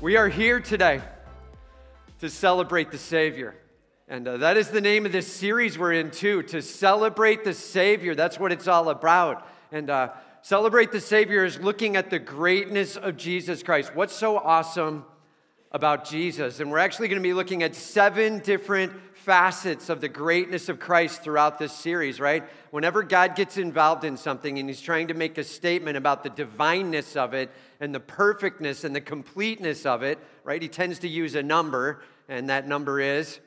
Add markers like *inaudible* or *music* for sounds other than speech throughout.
We are here today to celebrate the Savior. And uh, that is the name of this series we're in, too, to celebrate the Savior. That's what it's all about. And uh, celebrate the Savior is looking at the greatness of Jesus Christ. What's so awesome about Jesus? And we're actually going to be looking at seven different facets of the greatness of Christ throughout this series, right? Whenever God gets involved in something and he's trying to make a statement about the divineness of it and the perfectness and the completeness of it, right? He tends to use a number, and that number is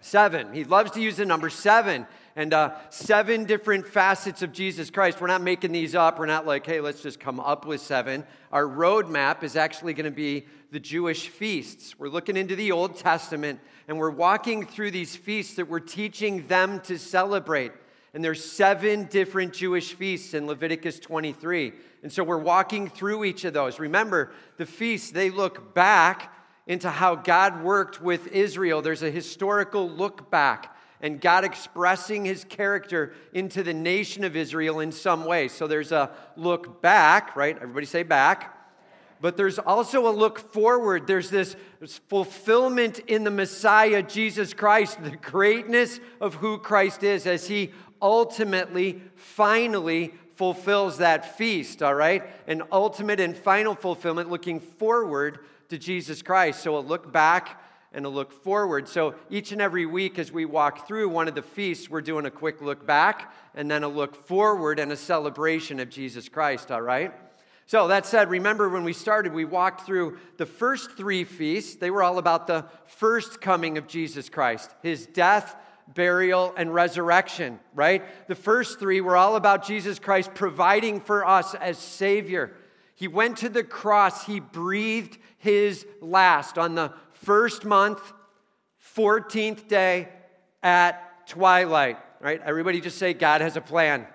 seven. He loves to use the number seven and uh, seven different facets of Jesus Christ. We're not making these up. We're not like, hey, let's just come up with seven. Our roadmap is actually going to be the Jewish feasts. We're looking into the Old Testament and we're walking through these feasts that we're teaching them to celebrate. And there's seven different Jewish feasts in Leviticus 23. And so we're walking through each of those. Remember, the feasts, they look back into how God worked with Israel. There's a historical look back and God expressing his character into the nation of Israel in some way. So there's a look back, right? Everybody say back but there's also a look forward. There's this fulfillment in the Messiah, Jesus Christ, the greatness of who Christ is as he ultimately, finally fulfills that feast, all right? An ultimate and final fulfillment looking forward to Jesus Christ. So a look back and a look forward. So each and every week as we walk through one of the feasts, we're doing a quick look back and then a look forward and a celebration of Jesus Christ, all right? So, that said, remember when we started, we walked through the first three feasts. They were all about the first coming of Jesus Christ, his death, burial, and resurrection, right? The first three were all about Jesus Christ providing for us as Savior. He went to the cross, he breathed his last on the first month, 14th day at twilight, right? Everybody just say, God has a plan.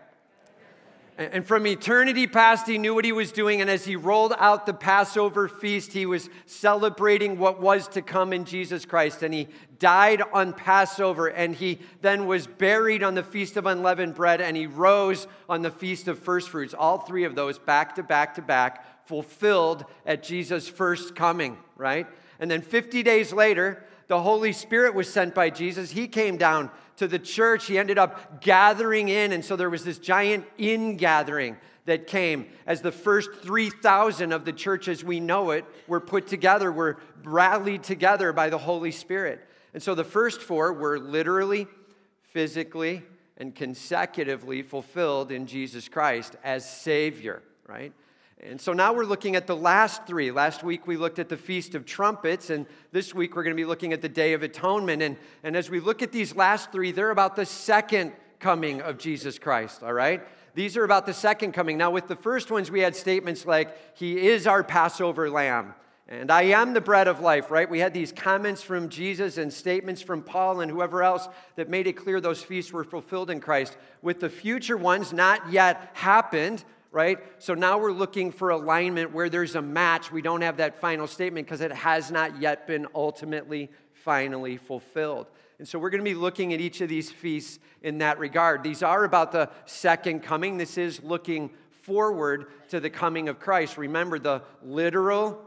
And from eternity past, he knew what he was doing. And as he rolled out the Passover feast, he was celebrating what was to come in Jesus Christ. And he died on Passover. And he then was buried on the Feast of Unleavened Bread. And he rose on the Feast of First Fruits. All three of those back to back to back, fulfilled at Jesus' first coming, right? And then 50 days later, the Holy Spirit was sent by Jesus. He came down to the church. He ended up gathering in. And so there was this giant in gathering that came as the first 3,000 of the church as we know it were put together, were rallied together by the Holy Spirit. And so the first four were literally, physically, and consecutively fulfilled in Jesus Christ as Savior, right? And so now we're looking at the last three. Last week we looked at the Feast of Trumpets, and this week we're going to be looking at the Day of Atonement. And, and as we look at these last three, they're about the second coming of Jesus Christ, all right? These are about the second coming. Now, with the first ones, we had statements like, He is our Passover lamb. And I am the bread of life, right? We had these comments from Jesus and statements from Paul and whoever else that made it clear those feasts were fulfilled in Christ. With the future ones not yet happened, right? So now we're looking for alignment where there's a match. We don't have that final statement because it has not yet been ultimately, finally fulfilled. And so we're going to be looking at each of these feasts in that regard. These are about the second coming. This is looking forward to the coming of Christ. Remember the literal,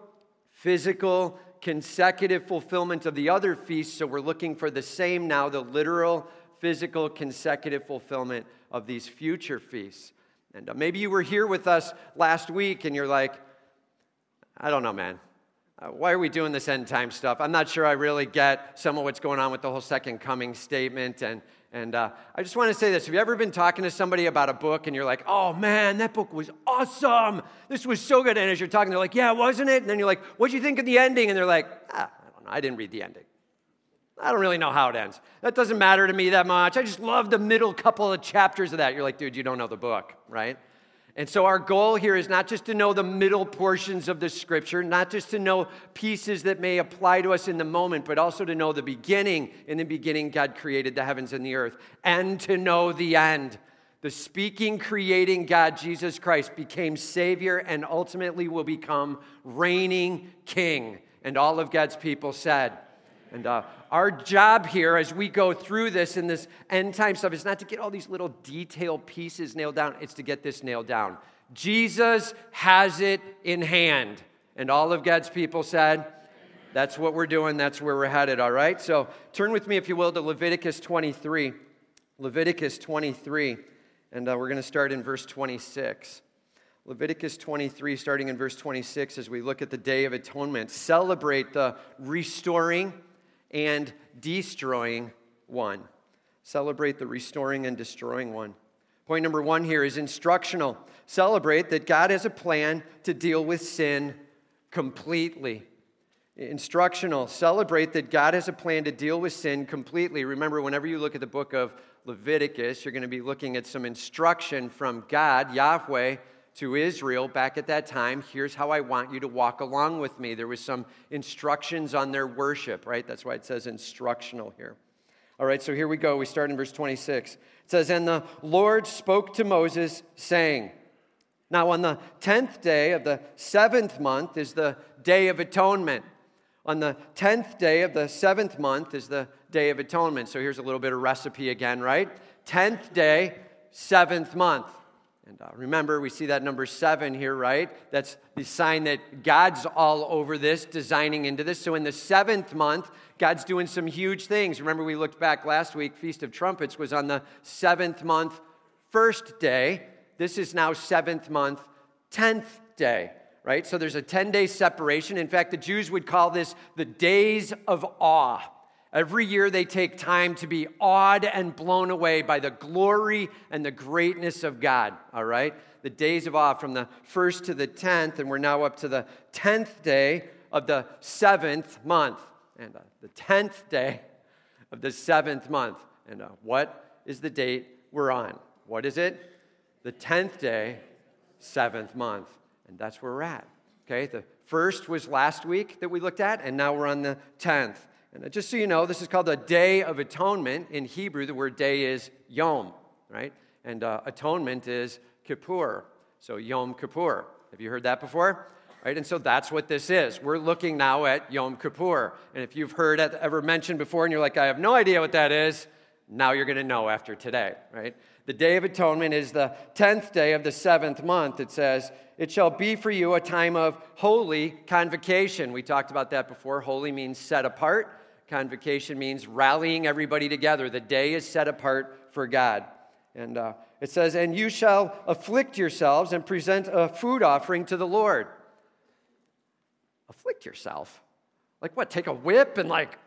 physical, consecutive fulfillment of the other feasts. So we're looking for the same now, the literal, physical, consecutive fulfillment of these future feasts. And uh, maybe you were here with us last week and you're like, I don't know, man. Uh, why are we doing this end time stuff? I'm not sure I really get some of what's going on with the whole second coming statement. And, and uh, I just want to say this. Have you ever been talking to somebody about a book and you're like, oh man, that book was awesome. This was so good. And as you're talking, they're like, yeah, wasn't it? And then you're like, what'd you think of the ending? And they're like, ah, I don't know. I didn't read the ending. I don't really know how it ends. That doesn't matter to me that much. I just love the middle couple of chapters of that. You're like, dude, you don't know the book, right? And so, our goal here is not just to know the middle portions of the scripture, not just to know pieces that may apply to us in the moment, but also to know the beginning. In the beginning, God created the heavens and the earth, and to know the end. The speaking, creating God, Jesus Christ, became Savior and ultimately will become reigning King. And all of God's people said, and uh, our job here as we go through this in this end time stuff is not to get all these little detail pieces nailed down, it's to get this nailed down. Jesus has it in hand. And all of God's people said, That's what we're doing. That's where we're headed, all right? So turn with me, if you will, to Leviticus 23. Leviticus 23, and uh, we're going to start in verse 26. Leviticus 23, starting in verse 26, as we look at the Day of Atonement, celebrate the restoring and destroying one. Celebrate the restoring and destroying one. Point number one here is instructional. Celebrate that God has a plan to deal with sin completely. Instructional. Celebrate that God has a plan to deal with sin completely. Remember, whenever you look at the book of Leviticus, you're going to be looking at some instruction from God, Yahweh, to Israel back at that time, here's how I want you to walk along with me. There was some instructions on their worship, right? That's why it says instructional here. All right, so here we go. We start in verse 26. It says, And the Lord spoke to Moses, saying, Now on the tenth day of the seventh month is the day of atonement. On the tenth day of the seventh month is the day of atonement. So here's a little bit of recipe again, right? Tenth day, seventh month. And uh, remember, we see that number seven here, right? That's the sign that God's all over this, designing into this. So in the seventh month, God's doing some huge things. Remember, we looked back last week, Feast of Trumpets was on the seventh month, first day. This is now seventh month, tenth day, right? So there's a 10 day separation. In fact, the Jews would call this the days of awe. Every year they take time to be awed and blown away by the glory and the greatness of God, all right? The days of awe from the first to the tenth, and we're now up to the tenth day of the seventh month. And uh, the tenth day of the seventh month. And uh, what is the date we're on? What is it? The tenth day, seventh month. And that's where we're at. Okay, the first was last week that we looked at, and now we're on the tenth. And just so you know, this is called the Day of Atonement. In Hebrew, the word day is Yom, right? And uh, atonement is Kippur. So Yom Kippur. Have you heard that before? Right? And so that's what this is. We're looking now at Yom Kippur. And if you've heard it ever mentioned before and you're like, I have no idea what that is, now you're going to know after today, right? The Day of Atonement is the 10th day of the seventh month. It says, It shall be for you a time of holy convocation. We talked about that before. Holy means set apart. Convocation means rallying everybody together. The day is set apart for God. And uh, it says, And you shall afflict yourselves and present a food offering to the Lord. Afflict yourself? Like what? Take a whip and like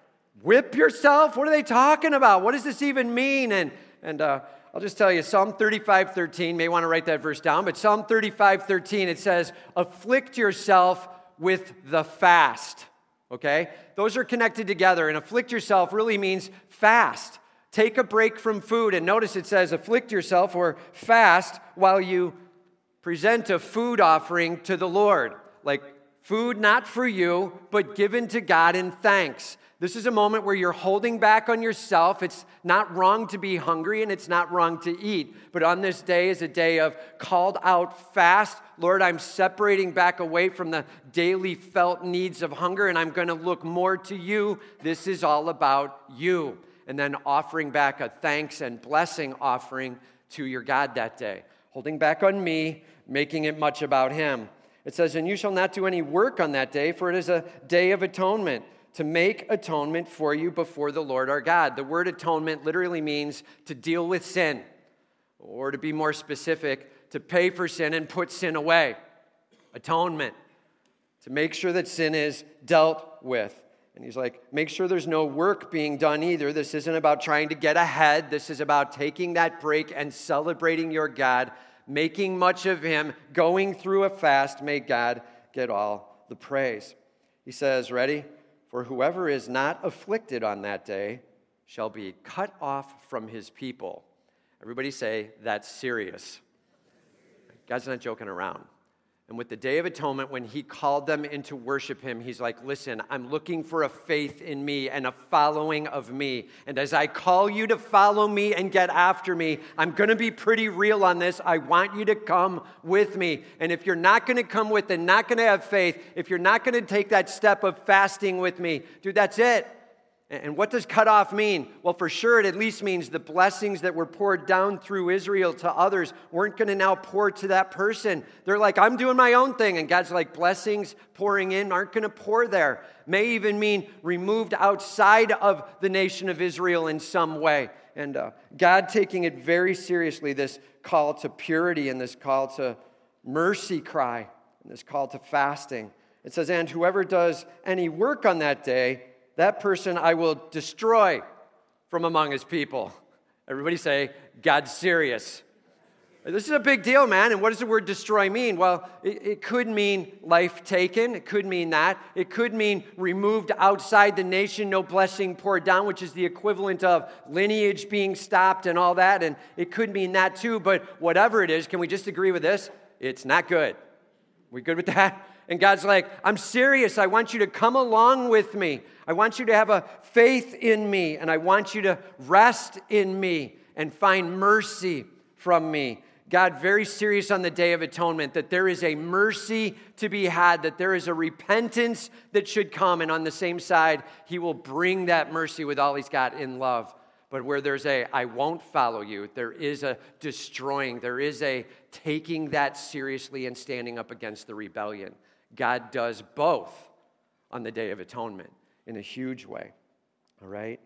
whip yourself? What are they talking about? What does this even mean? And, and uh, I'll just tell you, Psalm 35 13, may want to write that verse down, but Psalm 35 13, it says, Afflict yourself with the fast okay? Those are connected together. And afflict yourself really means fast. Take a break from food. And notice it says afflict yourself or fast while you present a food offering to the Lord. Like food not for you, but given to God in thanks. This is a moment where you're holding back on yourself. It's not wrong to be hungry and it's not wrong to eat. But on this day is a day of called out fast. Lord, I'm separating back away from the daily felt needs of hunger and I'm going to look more to you. This is all about you. And then offering back a thanks and blessing offering to your God that day. Holding back on me, making it much about Him. It says, And you shall not do any work on that day, for it is a day of atonement to make atonement for you before the Lord our God. The word atonement literally means to deal with sin, or to be more specific, to pay for sin and put sin away. Atonement, to make sure that sin is dealt with. And he's like, make sure there's no work being done either. This isn't about trying to get ahead. This is about taking that break and celebrating your God, making much of Him, going through a fast. May God get all the praise. He says, ready? For whoever is not afflicted on that day shall be cut off from his people. Everybody say, that's serious. God's not joking around. And with the Day of Atonement, when he called them in to worship him, he's like, Listen, I'm looking for a faith in me and a following of me. And as I call you to follow me and get after me, I'm going to be pretty real on this. I want you to come with me. And if you're not going to come with and not going to have faith, if you're not going to take that step of fasting with me, dude, that's it. And what does cut off mean? Well, for sure, it at least means the blessings that were poured down through Israel to others weren't going to now pour to that person. They're like, I'm doing my own thing. And God's like, blessings pouring in aren't going to pour there. May even mean removed outside of the nation of Israel in some way. And uh, God taking it very seriously, this call to purity and this call to mercy cry and this call to fasting. It says, And whoever does any work on that day, that person I will destroy from among his people. Everybody say, God's serious. This is a big deal, man. And what does the word destroy mean? Well, it, it, could mean life taken. It could mean that. It could mean removed outside the nation, no blessing poured down, which is the equivalent of lineage being stopped and all that. And it could mean that too. But whatever it is, can we just agree with this? It's not good. We good with that? And God's like, I'm serious. I want you to come along with me. I want you to have a faith in me, and I want you to rest in me and find mercy from me. God, very serious on the Day of Atonement, that there is a mercy to be had, that there is a repentance that should come. And on the same side, He will bring that mercy with all He's got in love. But where there's a, I won't follow you, there is a destroying, there is a taking that seriously and standing up against the rebellion. God does both on the Day of Atonement in a huge way. All right?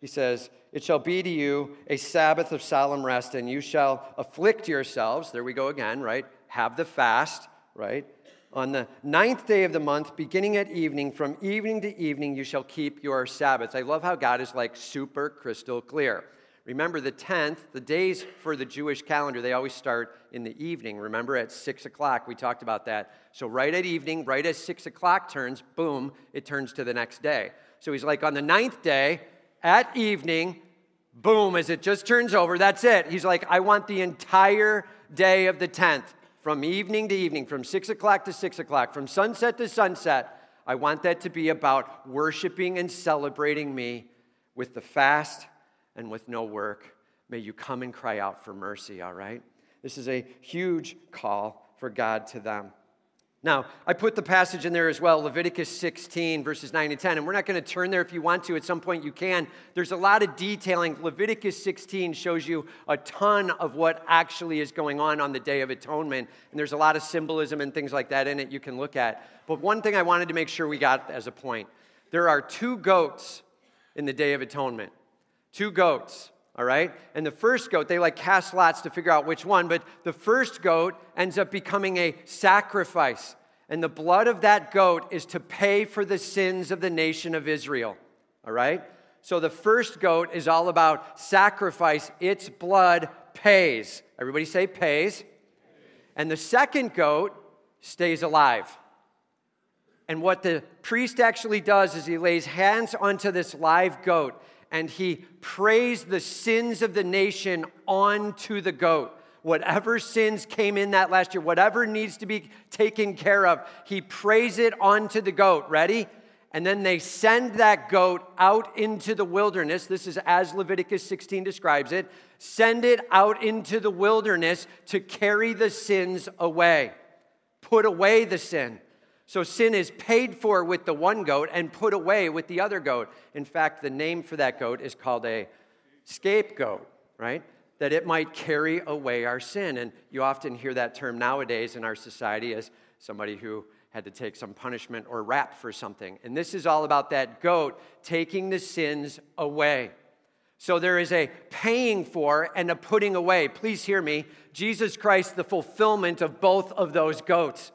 He says, It shall be to you a Sabbath of solemn rest, and you shall afflict yourselves. There we go again, right? Have the fast, right? On the ninth day of the month, beginning at evening, from evening to evening, you shall keep your Sabbaths. I love how God is like super crystal clear. Remember, the 10th, the days for the Jewish calendar, they always start in the evening. Remember, at 6 o'clock, we talked about that. So, right at evening, right as 6 o'clock turns, boom, it turns to the next day. So, he's like, on the ninth day, at evening, boom, as it just turns over, that's it. He's like, I want the entire day of the 10th, from evening to evening, from 6 o'clock to 6 o'clock, from sunset to sunset. I want that to be about worshiping and celebrating me with the fast and with no work. May you come and cry out for mercy, all right? This is a huge call for God to them. Now, I put the passage in there as well, Leviticus 16, verses 9 and 10. And we're not going to turn there if you want to. At some point, you can. There's a lot of detailing. Leviticus 16 shows you a ton of what actually is going on on the Day of Atonement. And there's a lot of symbolism and things like that in it you can look at. But one thing I wanted to make sure we got as a point there are two goats in the Day of Atonement two goats, all right? And the first goat, they like cast lots to figure out which one, but the first goat ends up becoming a sacrifice. And the blood of that goat is to pay for the sins of the nation of Israel, all right? So the first goat is all about sacrifice, its blood pays. Everybody say pays. And the second goat stays alive. And what the priest actually does is he lays hands onto this live goat and he prays the sins of the nation onto the goat. Whatever sins came in that last year, whatever needs to be taken care of, he prays it onto the goat. Ready? And then they send that goat out into the wilderness. This is as Leviticus 16 describes it. Send it out into the wilderness to carry the sins away, put away the sin. So sin is paid for with the one goat and put away with the other goat. In fact, the name for that goat is called a scapegoat, right? That it might carry away our sin. And you often hear that term nowadays in our society as somebody who had to take some punishment or rap for something. And this is all about that goat taking the sins away. So there is a paying for and a putting away. Please hear me. Jesus Christ, the fulfillment of both of those goats.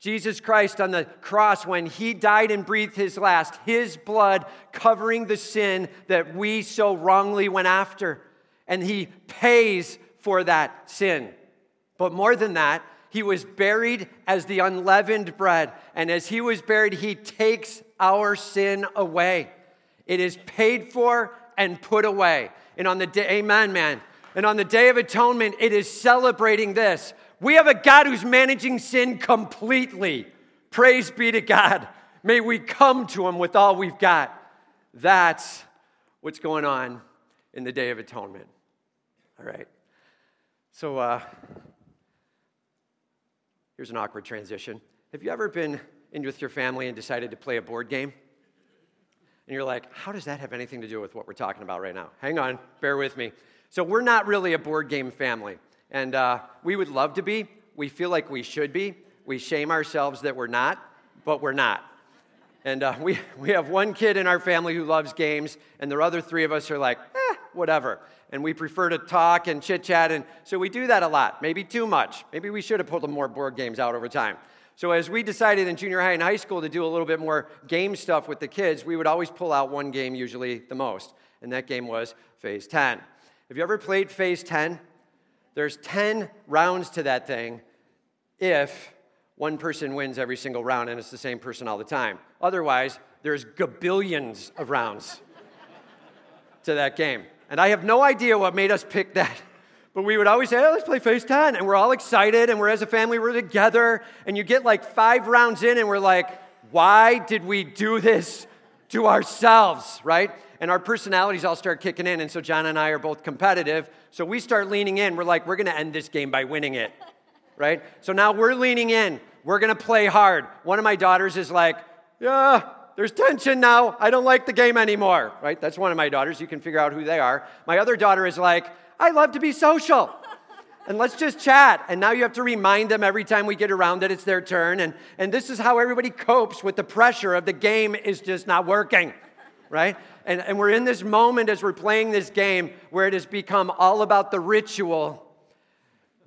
Jesus Christ on the cross, when he died and breathed his last, his blood covering the sin that we so wrongly went after. And he pays for that sin. But more than that, he was buried as the unleavened bread. And as he was buried, he takes our sin away. It is paid for and put away. And on the day, amen, man. And on the day of atonement, it is celebrating this. We have a God who's managing sin completely. Praise be to God. May we come to him with all we've got. That's what's going on in the Day of Atonement. All right. So uh, here's an awkward transition. Have you ever been in with your family and decided to play a board game? And you're like, how does that have anything to do with what we're talking about right now? Hang on, bear with me. So, we're not really a board game family. And uh, we would love to be. We feel like we should be. We shame ourselves that we're not, but we're not. And uh, we, *laughs* we have one kid in our family who loves games, and the other three of us are like, eh, whatever. And we prefer to talk and chit chat, and so we do that a lot, maybe too much. Maybe we should have pulled more board games out over time. So, as we decided in junior high and high school to do a little bit more game stuff with the kids, we would always pull out one game, usually the most, and that game was Phase 10. Have you ever played Phase 10? There's 10 rounds to that thing if one person wins every single round and it's the same person all the time. Otherwise, there's gabillions of rounds *laughs* to that game. And I have no idea what made us pick that. *laughs* But we would always say, oh, let's play Phase 10. And we're all excited, and we're as a family, we're together. And you get like five rounds in, and we're like, why did we do this to ourselves, right? and our personalities all start kicking in. And so John and I are both competitive. So we start leaning in. We're like, we're going to end this game by winning it, *laughs* right? So now we're leaning in. We're going to play hard. One of my daughters is like, yeah, there's tension now. I don't like the game anymore, right? That's one of my daughters. You can figure out who they are. My other daughter is like, I love to be social. And let's just chat. And now you have to remind them every time we get around that it's their turn. And, and this is how everybody copes with the pressure of the game is just not working, right? And, and we're in this moment as we're playing this game where it has become all about the ritual,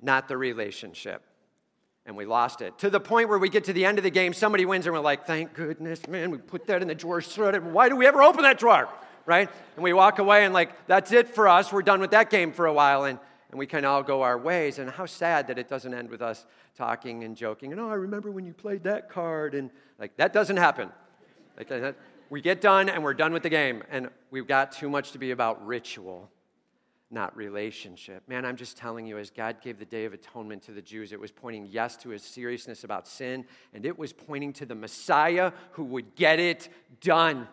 not the relationship. And we lost it. To the point where we get to the end of the game, somebody wins, and we're like, thank goodness, man, we put that in the drawer, shut it. Why do we ever open that drawer? Right? And we walk away, and like, that's it for us. We're done with that game for a while. And, and we can all go our ways. And how sad that it doesn't end with us talking and joking. And oh, I remember when you played that card. And like, that doesn't happen. Like, we get done and we're done with the game. And we've got too much to be about ritual, not relationship. Man, I'm just telling you, as God gave the Day of Atonement to the Jews, it was pointing, yes, to his seriousness about sin, and it was pointing to the Messiah who would get it done.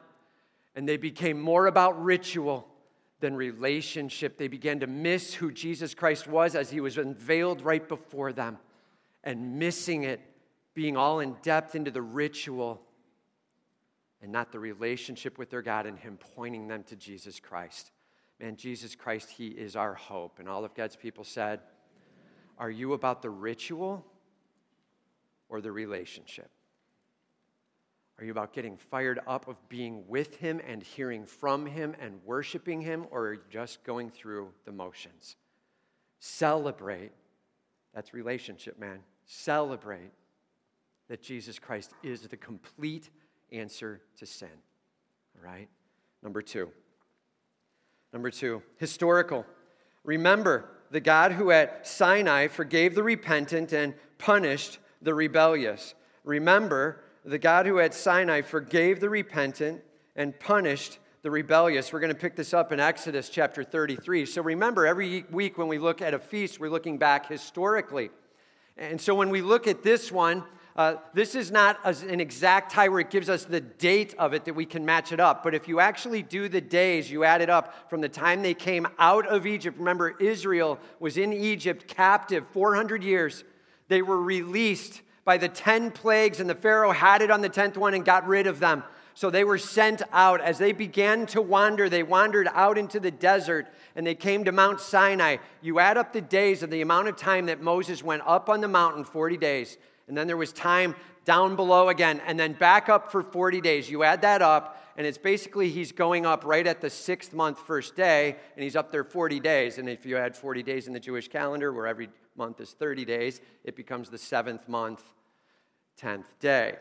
And they became more about ritual than relationship. They began to miss who Jesus Christ was as he was unveiled right before them and missing it, being all in depth into the ritual and not the relationship with their God and Him pointing them to Jesus Christ. Man, Jesus Christ, He is our hope. And all of God's people said, Are you about the ritual or the relationship? Are you about getting fired up of being with Him and hearing from Him and worshiping Him, or are you just going through the motions? Celebrate. That's relationship, man. Celebrate that Jesus Christ is the complete answer to sin. All right? Number two. Number two, historical. Remember the God who at Sinai forgave the repentant and punished the rebellious. Remember the God who at Sinai forgave the repentant and punished the rebellious. We're going to pick this up in Exodus chapter 33. So remember, every week when we look at a feast, we're looking back historically. And so when we look at this one, uh, this is not an exact tie where it gives us the date of it that we can match it up. But if you actually do the days, you add it up from the time they came out of Egypt. Remember, Israel was in Egypt captive 400 years. They were released by the 10 plagues, and the Pharaoh had it on the 10th one and got rid of them. So they were sent out. As they began to wander, they wandered out into the desert and they came to Mount Sinai. You add up the days of the amount of time that Moses went up on the mountain 40 days and then there was time down below again, and then back up for 40 days. You add that up, and it's basically he's going up right at the sixth month, first day, and he's up there 40 days. And if you add 40 days in the Jewish calendar, where every month is 30 days, it becomes the seventh month, 10th day.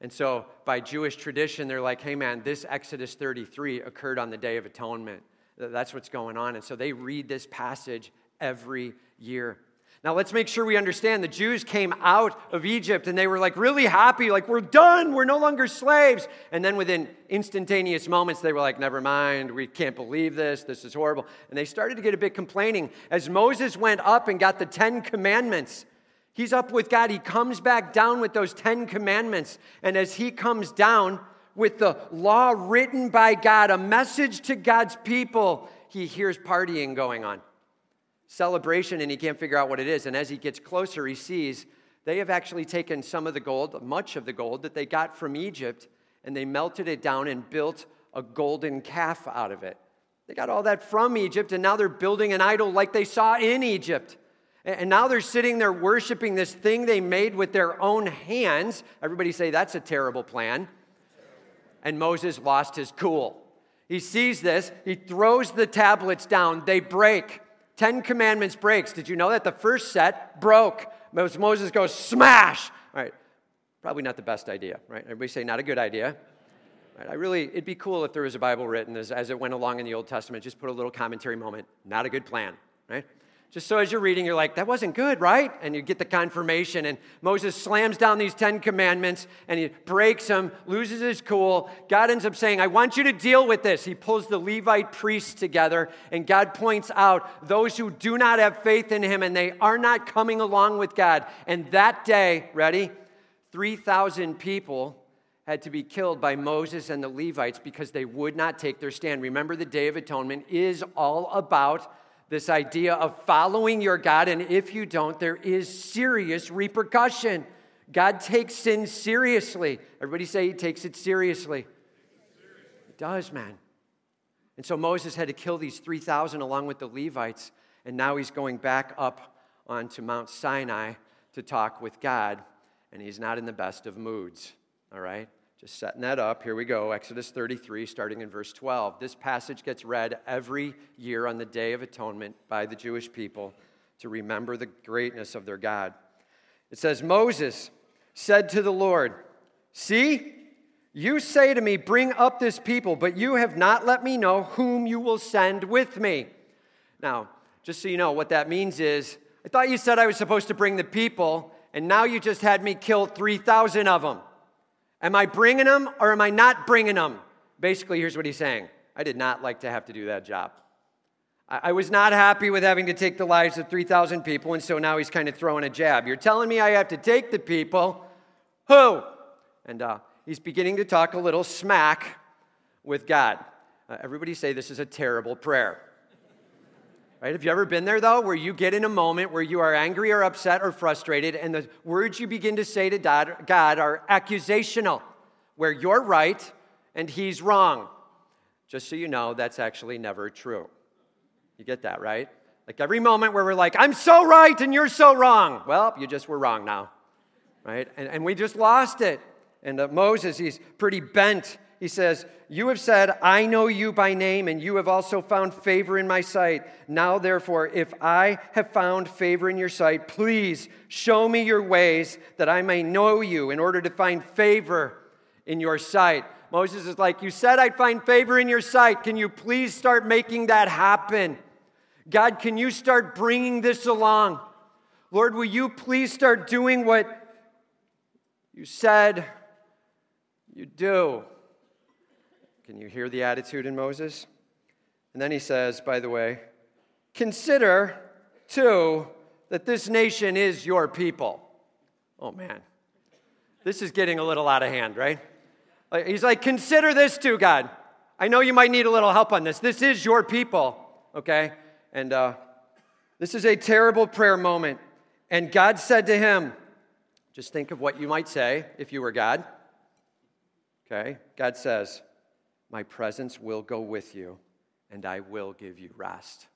And so, by Jewish tradition, they're like, hey man, this Exodus 33 occurred on the Day of Atonement. That's what's going on. And so they read this passage every year. Now, let's make sure we understand the Jews came out of Egypt and they were like really happy, like, we're done, we're no longer slaves. And then within instantaneous moments, they were like, never mind, we can't believe this, this is horrible. And they started to get a bit complaining. As Moses went up and got the Ten Commandments, he's up with God, he comes back down with those Ten Commandments. And as he comes down with the law written by God, a message to God's people, he hears partying going on celebration and he can't figure out what it is. And as he gets closer, he sees they have actually taken some of the gold, much of the gold that they got from Egypt, and they melted it down and built a golden calf out of it. They got all that from Egypt, and now they're building an idol like they saw in Egypt. And now they're sitting there worshiping this thing they made with their own hands. Everybody say, that's a terrible plan. And Moses lost his cool. He sees this, he throws the tablets down, they break. Ten Commandments breaks. Did you know that? The first set broke. Moses goes, smash! All right, probably not the best idea, right? Everybody say, not a good idea. Right, I really, it'd be cool if there was a Bible written as, as it went along in the Old Testament, just put a little commentary moment. Not a good plan, right? Just so as you're reading, you're like, that wasn't good, right? And you get the confirmation. And Moses slams down these Ten Commandments and he breaks them, loses his cool. God ends up saying, I want you to deal with this. He pulls the Levite priests together and God points out those who do not have faith in him and they are not coming along with God. And that day, ready? 3,000 people had to be killed by Moses and the Levites because they would not take their stand. Remember, the Day of Atonement is all about this idea of following your God, and if you don't, there is serious repercussion. God takes sin seriously. Everybody say he takes it seriously. He does, man. And so Moses had to kill these 3,000 along with the Levites, and now he's going back up onto Mount Sinai to talk with God, and he's not in the best of moods, all right? Just setting that up. Here we go. Exodus 33, starting in verse 12. This passage gets read every year on the Day of Atonement by the Jewish people to remember the greatness of their God. It says, Moses said to the Lord, See, you say to me, Bring up this people, but you have not let me know whom you will send with me. Now, just so you know, what that means is, I thought you said I was supposed to bring the people, and now you just had me kill 3,000 of them. Am I bringing them or am I not bringing them? Basically, here's what he's saying I did not like to have to do that job. I was not happy with having to take the lives of 3,000 people, and so now he's kind of throwing a jab. You're telling me I have to take the people. Who? And uh, he's beginning to talk a little smack with God. Uh, everybody say this is a terrible prayer. Right? Have you ever been there though, where you get in a moment where you are angry or upset or frustrated, and the words you begin to say to God are accusational, where you're right and He's wrong? Just so you know, that's actually never true. You get that, right? Like every moment where we're like, I'm so right and you're so wrong. Well, you just were wrong now, right? And, and we just lost it. And uh, Moses, he's pretty bent he says, You have said, I know you by name, and you have also found favor in my sight. Now, therefore, if I have found favor in your sight, please show me your ways that I may know you in order to find favor in your sight. Moses is like, You said I'd find favor in your sight. Can you please start making that happen? God, can you start bringing this along? Lord, will you please start doing what you said you do? Can you hear the attitude in Moses? And then he says, by the way, consider too that this nation is your people. Oh man, this is getting a little out of hand, right? He's like, consider this too, God. I know you might need a little help on this. This is your people, okay? And uh, this is a terrible prayer moment. And God said to him, just think of what you might say if you were God. Okay? God says, my presence will go with you, and I will give you rest.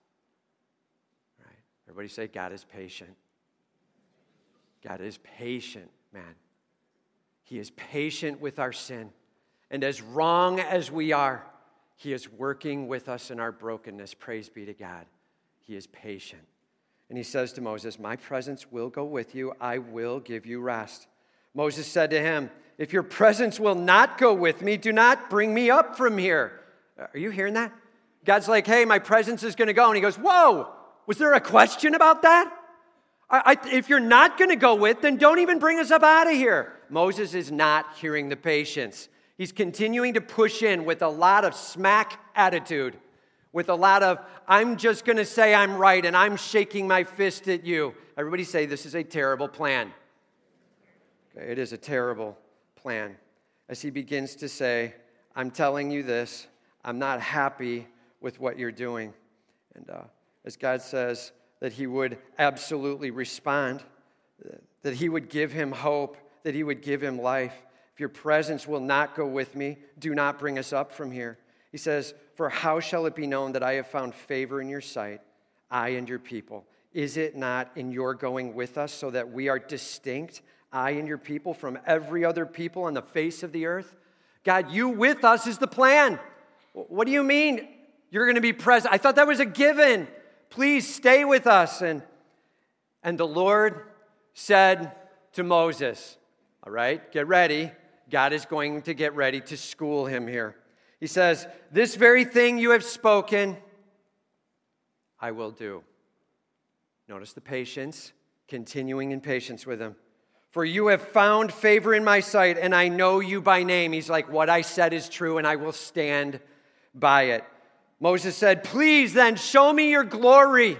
Right? Everybody say, God is patient. God is patient, man. He is patient with our sin. And as wrong as we are, He is working with us in our brokenness. Praise be to God. He is patient. And He says to Moses, My presence will go with you, I will give you rest. Moses said to him, If your presence will not go with me, do not bring me up from here. Are you hearing that? God's like, Hey, my presence is going to go. And he goes, Whoa, was there a question about that? I, I, if you're not going to go with, then don't even bring us up out of here. Moses is not hearing the patience. He's continuing to push in with a lot of smack attitude, with a lot of, I'm just going to say I'm right and I'm shaking my fist at you. Everybody say, This is a terrible plan. It is a terrible plan. As he begins to say, I'm telling you this, I'm not happy with what you're doing. And uh, as God says that he would absolutely respond, that he would give him hope, that he would give him life. If your presence will not go with me, do not bring us up from here. He says, For how shall it be known that I have found favor in your sight, I and your people? Is it not in your going with us so that we are distinct, I and your people, from every other people on the face of the earth? God, you with us is the plan. What do you mean you're going to be present? I thought that was a given. Please stay with us. And, and the Lord said to Moses, All right, get ready. God is going to get ready to school him here. He says, This very thing you have spoken, I will do. Notice the patience, continuing in patience with him. For you have found favor in my sight, and I know you by name. He's like, What I said is true, and I will stand by it. Moses said, Please then show me your glory.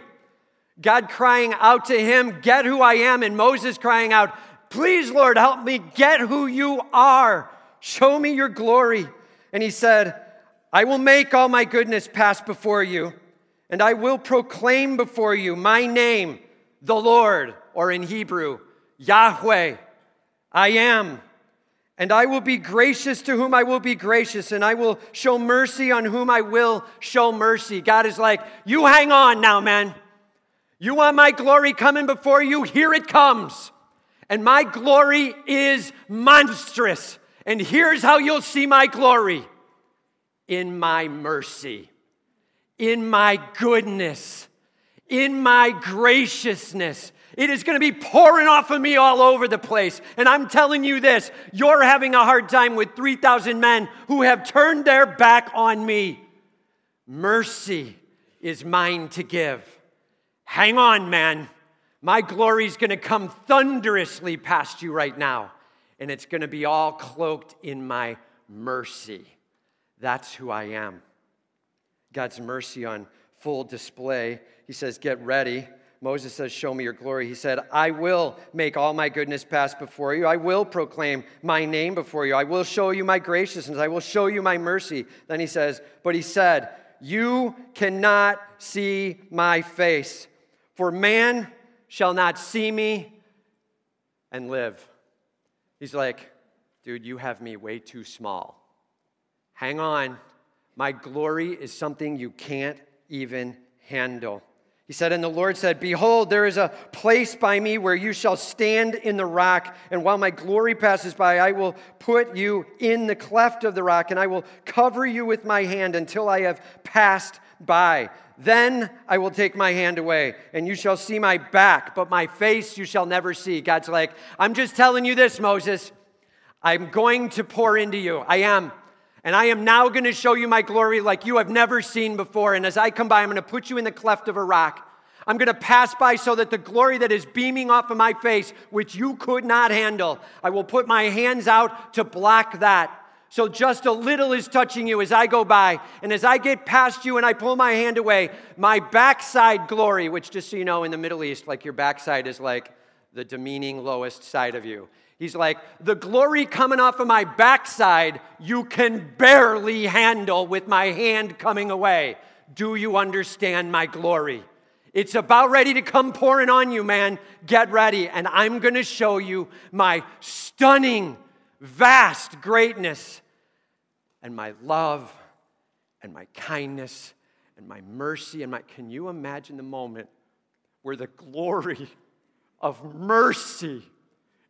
God crying out to him, Get who I am. And Moses crying out, Please, Lord, help me get who you are. Show me your glory. And he said, I will make all my goodness pass before you, and I will proclaim before you my name, the Lord, or in Hebrew, Yahweh. I am. And I will be gracious to whom I will be gracious, and I will show mercy on whom I will show mercy. God is like, You hang on now, man. You want my glory coming before you? Here it comes. And my glory is monstrous. And here's how you'll see my glory in my mercy, in my goodness, in my graciousness. It is going to be pouring off of me all over the place. And I'm telling you this you're having a hard time with 3,000 men who have turned their back on me. Mercy is mine to give. Hang on, man. My glory is going to come thunderously past you right now and it's going to be all cloaked in my mercy. That's who I am. God's mercy on full display. He says, Get ready. Moses says, Show me your glory. He said, I will make all my goodness pass before you. I will proclaim my name before you. I will show you my graciousness. I will show you my mercy. Then he says, But he said, You cannot see my face, for man shall not see me and live. He's like, dude, you have me way too small. Hang on. My glory is something you can't even handle. He said, And the Lord said, Behold, there is a place by me where you shall stand in the rock, and while my glory passes by, I will put you in the cleft of the rock, and I will cover you with my hand until I have passed by. Then I will take my hand away, and you shall see my back, but my face you shall never see. God's like, I'm just telling you this, Moses. I'm going to pour into you. I am. And I am now going to show you my glory like you have never seen before. And as I come by, I'm going to put you in the cleft of a rock. I'm going to pass by so that the glory that is beaming off of my face, which you could not handle, I will put my hands out to block that. So just a little is touching you as I go by. And as I get past you and I pull my hand away, my backside glory, which just so you know, in the Middle East, like your backside is like the demeaning lowest side of you. He's like, the glory coming off of my backside, you can barely handle with my hand coming away. Do you understand my glory? It's about ready to come pouring on you, man. Get ready. And I'm going to show you my stunning vast greatness and my love and my kindness and my mercy and my can you imagine the moment where the glory of mercy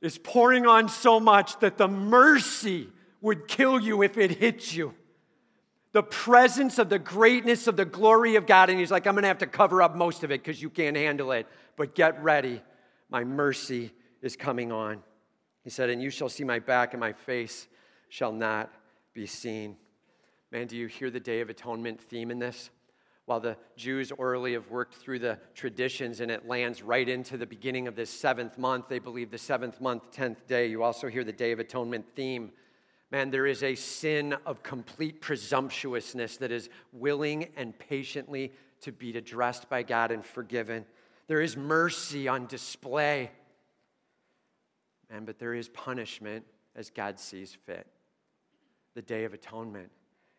is pouring on so much that the mercy would kill you if it hit you the presence of the greatness of the glory of God. And he's like, I'm going to have to cover up most of it because you can't handle it. But get ready. My mercy is coming on. He said, And you shall see my back, and my face shall not be seen. Man, do you hear the Day of Atonement theme in this? While the Jews orally have worked through the traditions and it lands right into the beginning of this seventh month, they believe the seventh month, tenth day. You also hear the Day of Atonement theme. Man, there is a sin of complete presumptuousness that is willing and patiently to be addressed by God and forgiven. There is mercy on display. Man, but there is punishment as God sees fit. The Day of Atonement,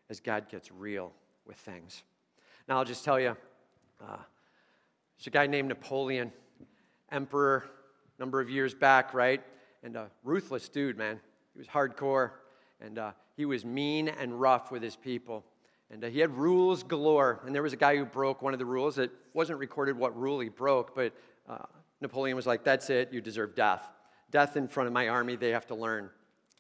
as God gets real with things. Now, I'll just tell you uh, there's a guy named Napoleon, emperor, number of years back, right? And a ruthless dude, man. He was hardcore, and uh, he was mean and rough with his people. And uh, he had rules galore. And there was a guy who broke one of the rules. It wasn't recorded what rule he broke, but uh, Napoleon was like, That's it, you deserve death. Death in front of my army, they have to learn.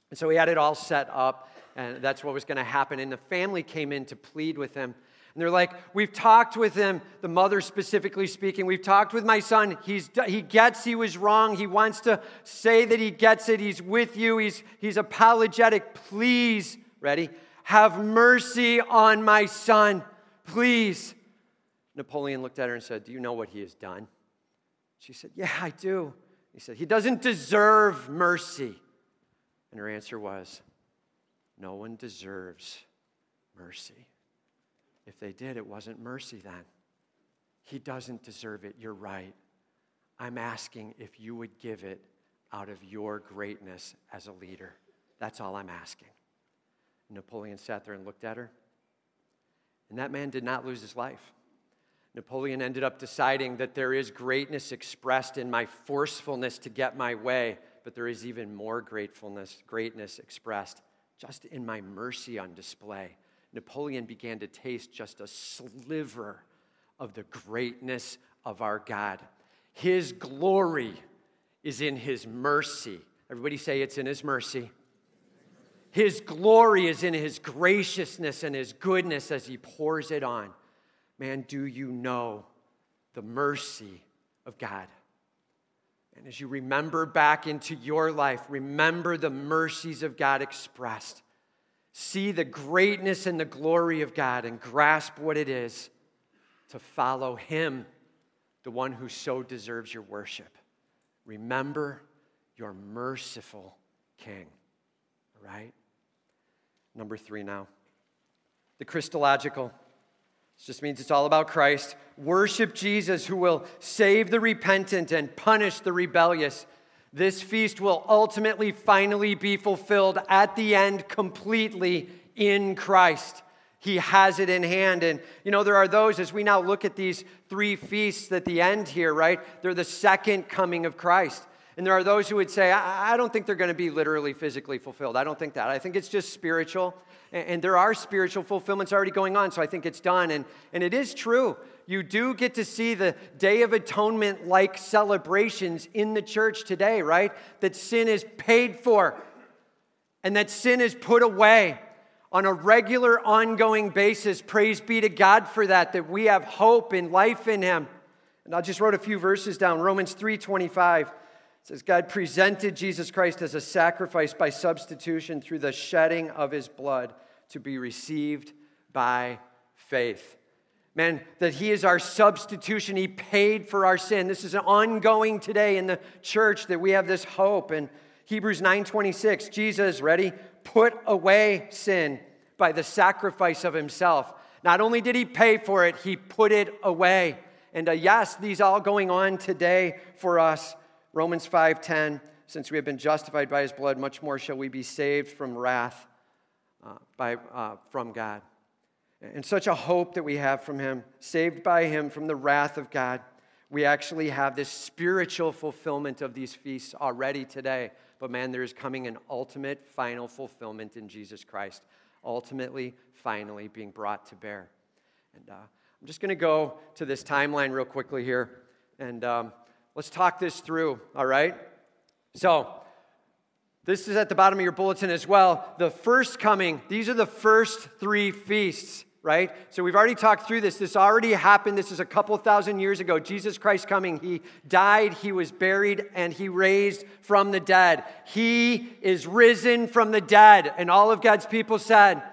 And so he had it all set up, and that's what was going to happen. And the family came in to plead with him. And they're like, We've talked with him, the mother specifically speaking. We've talked with my son. He's, he gets he was wrong. He wants to say that he gets it. He's with you. He's, he's apologetic. Please, ready? Have mercy on my son. Please. Napoleon looked at her and said, Do you know what he has done? She said, Yeah, I do. He said, He doesn't deserve mercy. And her answer was, No one deserves mercy. If they did, it wasn't mercy then. He doesn't deserve it. You're right. I'm asking if you would give it out of your greatness as a leader. That's all I'm asking. Napoleon sat there and looked at her. And that man did not lose his life. Napoleon ended up deciding that there is greatness expressed in my forcefulness to get my way, but there is even more gratefulness, greatness expressed just in my mercy on display. Napoleon began to taste just a sliver of the greatness of our God. His glory is in his mercy. Everybody say it's in his mercy. His glory is in his graciousness and his goodness as he pours it on. Man, do you know the mercy of God? And as you remember back into your life, remember the mercies of God expressed. See the greatness and the glory of God and grasp what it is to follow Him, the one who so deserves your worship. Remember your merciful King. All right? Number three now. The Christological. This just means it's all about Christ. Worship Jesus, who will save the repentant and punish the rebellious. This feast will ultimately, finally be fulfilled at the end completely in Christ. He has it in hand. And, you know, there are those, as we now look at these three feasts at the end here, right? They're the second coming of Christ. And there are those who would say, I, I don't think they're going to be literally, physically fulfilled. I don't think that. I think it's just spiritual. And, and there are spiritual fulfillments already going on, so I think it's done. And, and it is true. You do get to see the Day of Atonement like celebrations in the church today, right? That sin is paid for and that sin is put away on a regular, ongoing basis. Praise be to God for that, that we have hope and life in Him. And I just wrote a few verses down. Romans 3:25 says, God presented Jesus Christ as a sacrifice by substitution through the shedding of his blood to be received by faith. Man, that he is our substitution. He paid for our sin. This is an ongoing today in the church that we have this hope. And Hebrews 9:26, Jesus, ready, put away sin by the sacrifice of himself. Not only did he pay for it, he put it away. And uh, yes, these all going on today for us. Romans 5:10, since we have been justified by his blood, much more shall we be saved from wrath uh, by, uh, from God. And such a hope that we have from him, saved by him from the wrath of God. We actually have this spiritual fulfillment of these feasts already today. But man, there is coming an ultimate, final fulfillment in Jesus Christ, ultimately, finally being brought to bear. And uh, I'm just going to go to this timeline real quickly here. And um, Let's talk this through, all right? So, this is at the bottom of your bulletin as well. The first coming, these are the first three feasts, right? So we've already talked through this. This already happened. This is a couple thousand years ago. Jesus Christ coming. He died, he was buried, and he raised from the dead. He is risen from the dead. And all of God's people said,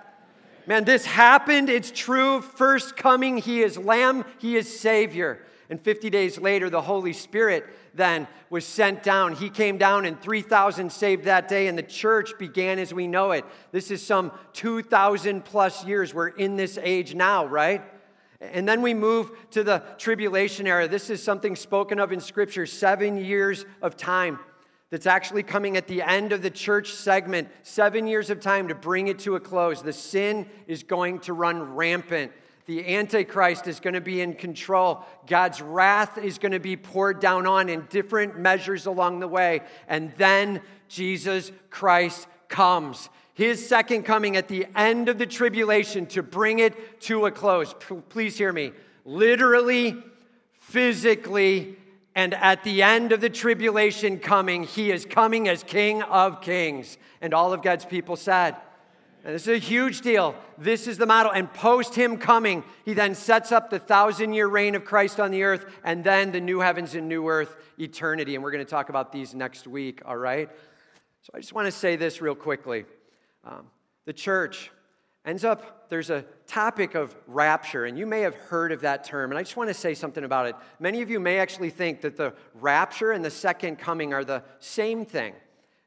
Man, this happened. It's true. First coming, he is Lamb, he is Savior. And 50 days later, the Holy Spirit then was sent down. He came down, and 3,000 saved that day, and the church began as we know it. This is some 2,000 plus years. We're in this age now, right? And then we move to the tribulation era. This is something spoken of in Scripture seven years of time that's actually coming at the end of the church segment. Seven years of time to bring it to a close. The sin is going to run rampant. The Antichrist is going to be in control. God's wrath is going to be poured down on in different measures along the way. And then Jesus Christ comes. his second coming at the end of the tribulation to bring it to a close. Please hear me. Literally, physically, and at the end of the tribulation coming, he is coming as King of Kings. And all of God's people said, and this is a huge deal. This is the model. And post him coming, he then sets up the thousand year reign of Christ on the earth and then the new heavens and new earth eternity. And we're going to talk about these next week, all right? So I just want to say this real quickly. Um, the church ends up, there's a topic of rapture, and you may have heard of that term, and I just want to say something about it. Many of you may actually think that the rapture and the second coming are the same thing.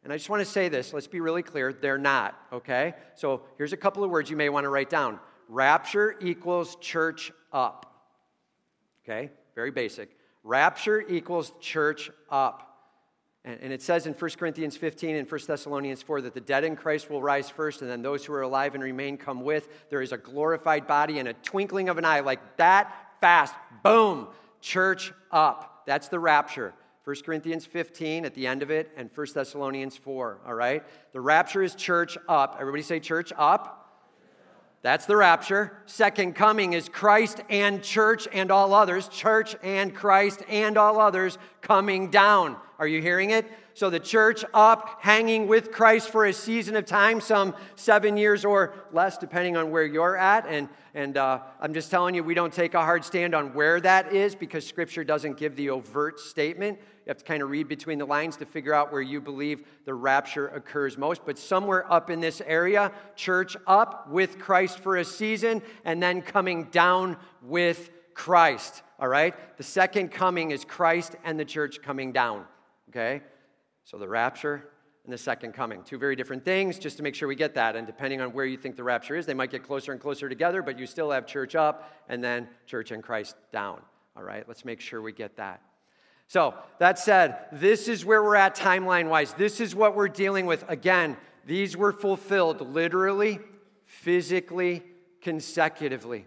And I just want to say this, let's be really clear, they're not, okay? So here's a couple of words you may want to write down rapture equals church up, okay? Very basic. Rapture equals church up. And, it says in 1 Corinthians 15 and 1 Thessalonians 4 that the dead in Christ will rise first, and then those who are alive and remain come with. There is a glorified body in a twinkling of an eye, like that fast. Boom! Church up. That's the rapture. 1 Corinthians 15 at the end of it, and 1 Thessalonians 4, all right? The rapture is church up. Everybody say church up. That's the rapture. Second coming is Christ and church and all others. Church and Christ and all others coming down. Are you hearing it? So the church up, hanging with Christ for a season of time, some seven years or less, depending on where you're at. And, and uh, I'm just telling you, we don't take a hard stand on where that is because Scripture doesn't give the overt statement. You have to kind of read between the lines to figure out where you believe the rapture occurs most. But somewhere up in this area, church up with Christ for a season and then coming down with Christ. All right? The second coming is Christ and the church coming down. Okay? So the rapture and the second coming. Two very different things, just to make sure we get that. And depending on where you think the rapture is, they might get closer and closer together, but you still have church up and then church and Christ down. All right? Let's make sure we get that. So, that said, this is where we're at timeline wise. This is what we're dealing with. Again, these were fulfilled literally, physically, consecutively.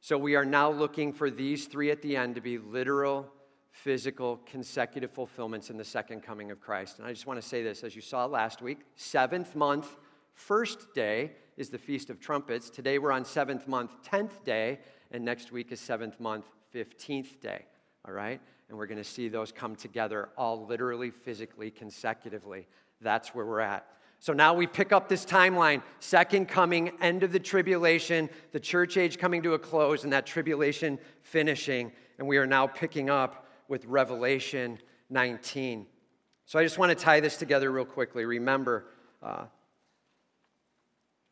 So, we are now looking for these three at the end to be literal, physical, consecutive fulfillments in the second coming of Christ. And I just want to say this as you saw last week, seventh month, first day is the Feast of Trumpets. Today we're on seventh month, 10th day, and next week is seventh month, 15th day. All right? And we're going to see those come together all literally, physically, consecutively. That's where we're at. So now we pick up this timeline second coming, end of the tribulation, the church age coming to a close, and that tribulation finishing. And we are now picking up with Revelation 19. So I just want to tie this together real quickly. Remember, uh,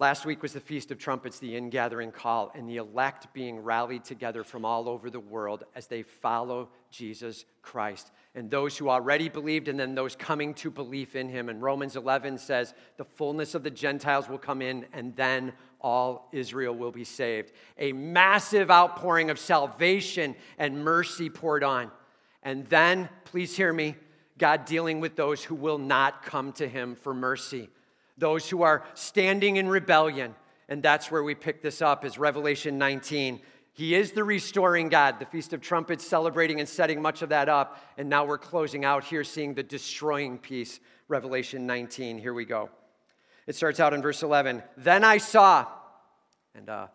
Last week was the Feast of Trumpets, the ingathering call, and the elect being rallied together from all over the world as they follow Jesus Christ. And those who already believed, and then those coming to belief in him. And Romans 11 says, the fullness of the Gentiles will come in, and then all Israel will be saved. A massive outpouring of salvation and mercy poured on. And then, please hear me, God dealing with those who will not come to him for mercy those who are standing in rebellion. And that's where we pick this up is Revelation 19. He is the restoring God. The Feast of Trumpets celebrating and setting much of that up. And now we're closing out here, seeing the destroying piece, Revelation 19. Here we go. It starts out in verse 11. Then I saw, and uh,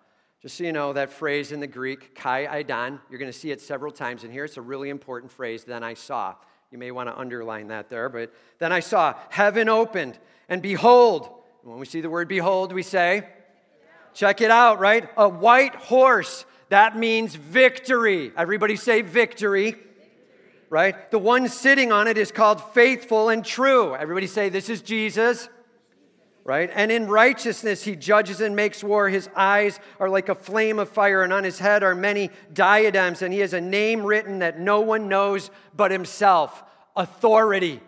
just so you know, that phrase in the Greek, kai eidan, you're going to see it several times in here. It's a really important phrase, then I saw. You may want to underline that there, but then I saw heaven opened and behold, when we see the word behold, we say, check it out, right? A white horse. That means victory. Everybody say victory. Right? The one sitting on it is called faithful and true. Everybody say, This is Jesus. Right? And in righteousness he judges and makes war. His eyes are like a flame of fire, and on his head are many diadems, and he has a name written that no one knows but himself authority.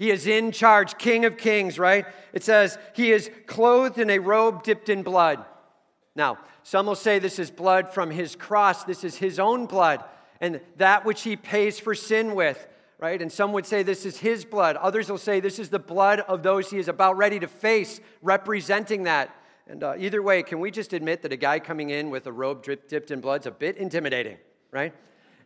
He is in charge, King of Kings, right? It says he is clothed in a robe dipped in blood. Now, some will say this is blood from his cross, this is his own blood, and that which he pays for sin with, right? And some would say this is his blood. Others will say this is the blood of those he is about ready to face, representing that. And uh, either way, can we just admit that a guy coming in with a robe dipped in blood is a bit intimidating, right?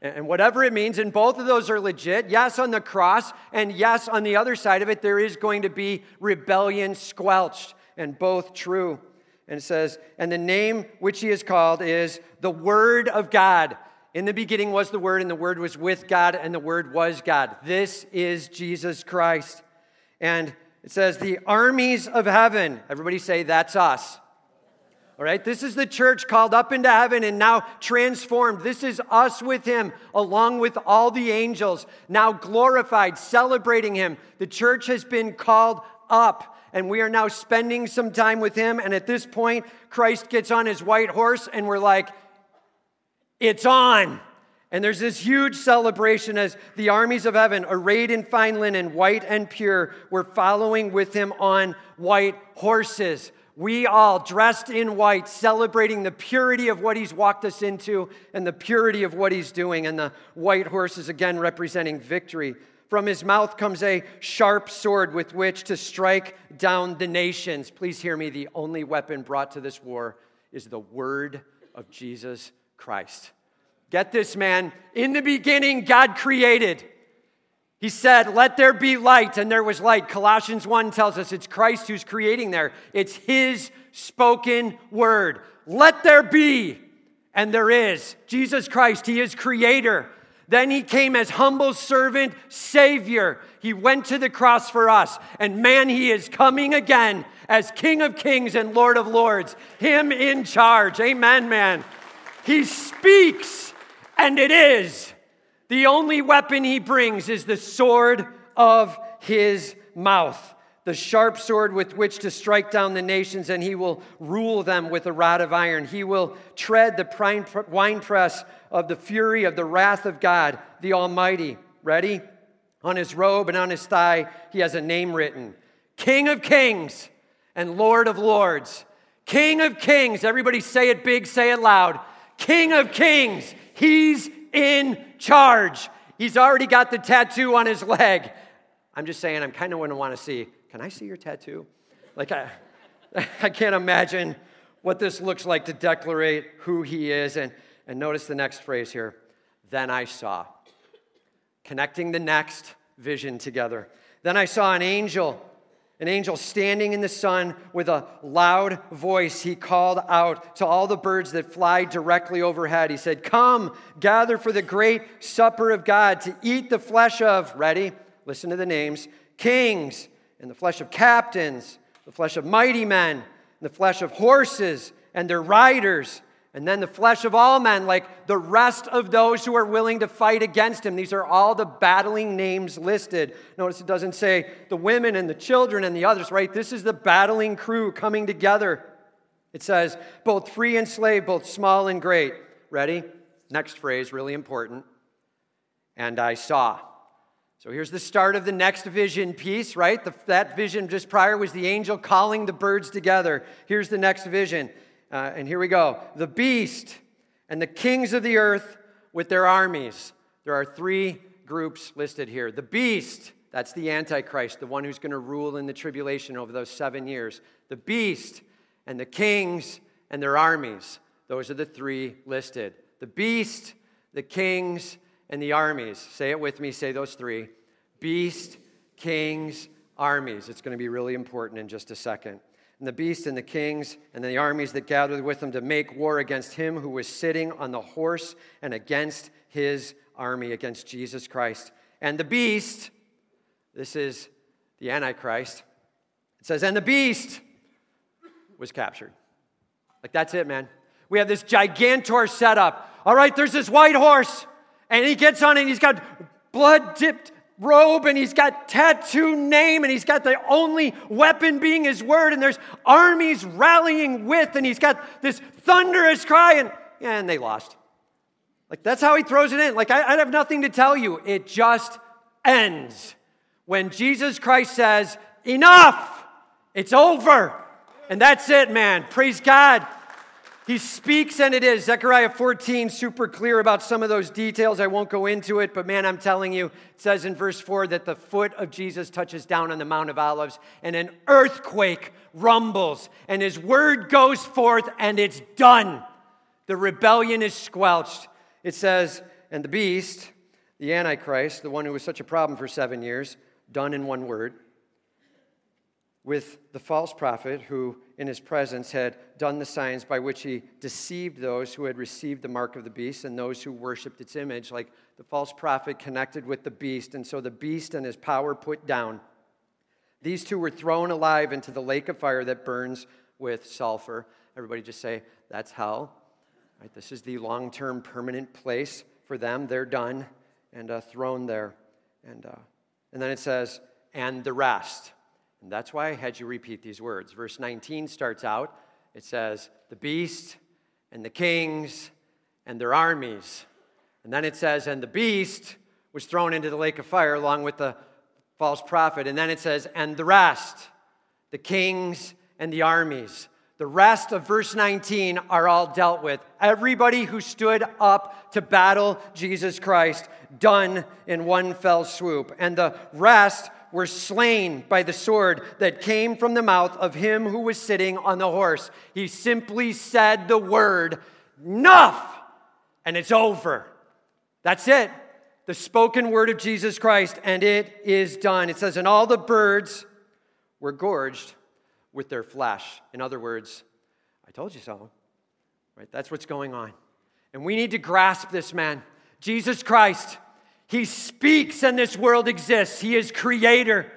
and whatever it means, and both of those are legit. Yes, on the cross, and yes, on the other side of it, there is going to be rebellion squelched. and both true. And it says, And the name which he is called is the Word of God. In the beginning was the Word, and the Word was with God, and the Word was God. This is Jesus Christ. And it says, The armies of heaven. Everybody say, That's us. All right, this is the church called up into heaven and now transformed. This is us with him, along with all the angels, now glorified, celebrating him. The church has been called up, and we are now spending some time with him. And at this point, Christ gets on his white horse, and we're like, it's on. And there's this huge celebration as the armies of heaven, arrayed in fine linen, white and pure, were following with him on white horses we all dressed in white, celebrating the purity of what he's walked us into and the purity of what he's doing. And the white horses, again representing victory. From his mouth comes a sharp sword with which to strike down the nations. Please hear me. The only weapon brought to this war is the word of Jesus Christ. Get this, man. In the beginning, God created. He said, Let there be light, and there was light. Colossians 1 tells us it's Christ who's creating there. It's His spoken word. Let there be, and there is. Jesus Christ, He is creator. Then He came as humble servant, Savior. He went to the cross for us. And man, He is coming again as King of kings and Lord of lords. Him in charge. Amen, man. He speaks, and it is. The only weapon he brings is the sword of his mouth, the sharp sword with which to strike down the nations, and he will rule them with a rod of iron. He will tread the winepress of the fury of the wrath of God, the Almighty. Ready? On his robe and on his thigh, he has a name written King of Kings and Lord of Lords. King of Kings. Everybody say it big, say it loud. King of Kings. He's in charge. He's already got the tattoo on his leg. I'm just saying, I'm kind of going to want to see. Can I see your tattoo? Like, I, *laughs* I can't imagine what this looks like to declare who he is. And, and notice the next phrase here. Then I saw. Connecting the next vision together. Then I saw an angel an angel standing in the sun with a loud voice, he called out to all the birds that fly directly overhead. He said, Come, gather for the great supper of God to eat the flesh of, ready? Listen to the names kings, and the flesh of captains, the flesh of mighty men, the flesh of horses and their riders and then the flesh of all men, like the rest of those who are willing to fight against him. These are all the battling names listed. Notice it doesn't say the women and the children and the others, right? This is the battling crew coming together. It says both free and slave, both small and great. Ready? Next phrase, really important. And I saw. So here's the start of the next vision piece, right? The, that vision just prior was the angel calling the birds together. Here's the next vision. Uh, and here we go the beast and the kings of the earth with their armies. There are three groups listed here. The beast, that's the Antichrist, the one who's going to rule in the tribulation over those seven years. The beast and the kings and their armies. Those are the three listed. The beast, the kings, and the armies. Say it with me, say those three beast, kings, armies. It's going to be really important in just a second and the beast and the kings and the armies that gathered with them to make war against him who was sitting on the horse and against his army, against Jesus Christ. And the beast, this is the Antichrist, it says, and the beast was captured. Like, that's it, man. We have this gigantor setup. All right, there's this white horse, and he gets on it, and he's got blood dipped robe and he's got tattoo name and he's got the only weapon being his word and there's armies rallying with and he's got this thunderous cry and, and they lost. Like that's how he throws it in. Like I, I have nothing to tell you. It just ends. When jesus christ says enough! It's over. And that's it man. Praise god he speaks and it is. Zechariah 14, super clear about some of those details. I won't go into it, but man, I'm telling you, it says in verse 4 that the foot of Jesus touches down on the Mount of Olives and an earthquake rumbles and his word goes forth and it's done. The rebellion is squelched. It says, and the beast, the Antichrist, the one who was such a problem for seven years, done in one word, with the false prophet who, in his presence, had done the signs by which he deceived those who had received the mark of the beast and those who worshiped its image. Like the false prophet connected with the beast, and so the beast and his power put down. These two were thrown alive into the lake of fire that burns with sulfur. Everybody just say, That's hell. Right, this is the long term permanent place for them. They're done and uh, thrown there. And, uh, and then it says, And the rest. And that's why I had you repeat these words. Verse 19 starts out, it says, The beast and the kings and their armies. And then it says, And the beast was thrown into the lake of fire along with the false prophet. And then it says, And the rest, the kings and the armies. The rest of verse 19 are all dealt with. Everybody who stood up to battle Jesus Christ, done in one fell swoop. And the rest were slain by the sword that came from the mouth of him who was sitting on the horse. He simply said the word, enough, and it's over. That's it. The spoken word of Jesus Christ, and it is done. It says, and all the birds were gorged with their flesh. In other words, I told you so. Right? That's what's going on. And we need to grasp this man. Jesus Christ he speaks and this world exists. He is creator.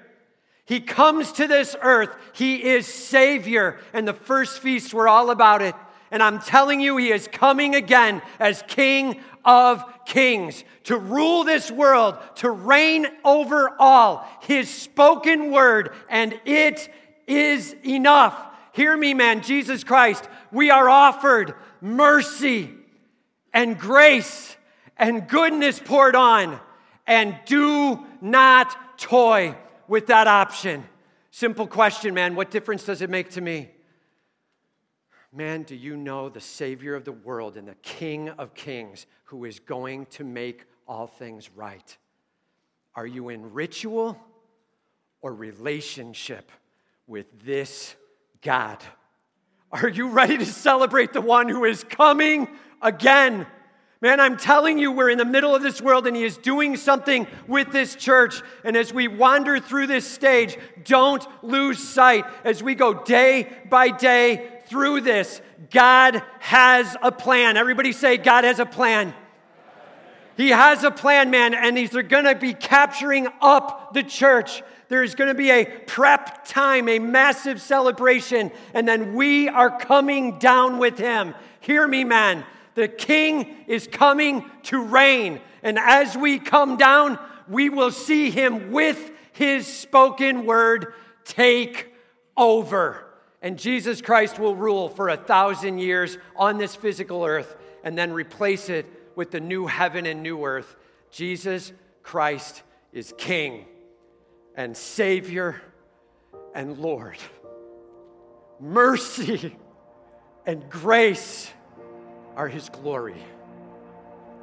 He comes to this earth. He is Savior. And the first feasts were all about it. And I'm telling you, He is coming again as King of Kings to rule this world, to reign over all. His spoken word, and it is enough. Hear me, man. Jesus Christ, we are offered mercy and grace and goodness poured on. And do not toy with that option. Simple question, man. What difference does it make to me? Man, do you know the Savior of the world and the King of Kings who is going to make all things right? Are you in ritual or relationship with this God? Are you ready to celebrate the one who is coming again? Man, I'm telling you, we're in the middle of this world and He is doing something with this church. And as we wander through this stage, don't lose sight as we go day by day through this. God has a plan. Everybody say, God has a plan. He has a plan, man, and He's going to be capturing up the church. There's going to be a prep time, a massive celebration, and then we are coming down with Him. Hear me, man. The king is coming to reign. And as we come down, we will see him with his spoken word take over. And Jesus Christ will rule for a thousand years on this physical earth and then replace it with the new heaven and new earth. Jesus Christ is King and Savior and Lord. Mercy and grace are his glory,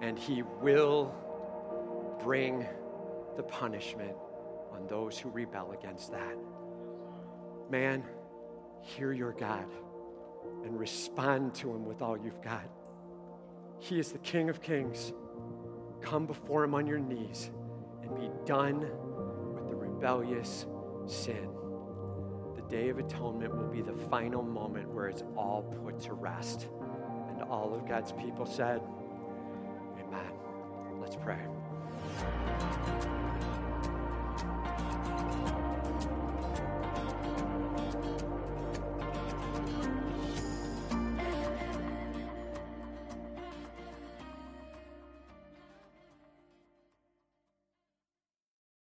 and he will bring the punishment on those who rebel against that. Man, hear your God and respond to him with all you've got. He is the King of Kings. Come before him on your knees and be done with the rebellious sin. The Day of Atonement will be the final moment where it's all put to rest. And all of God's people said, Amen. Let's pray.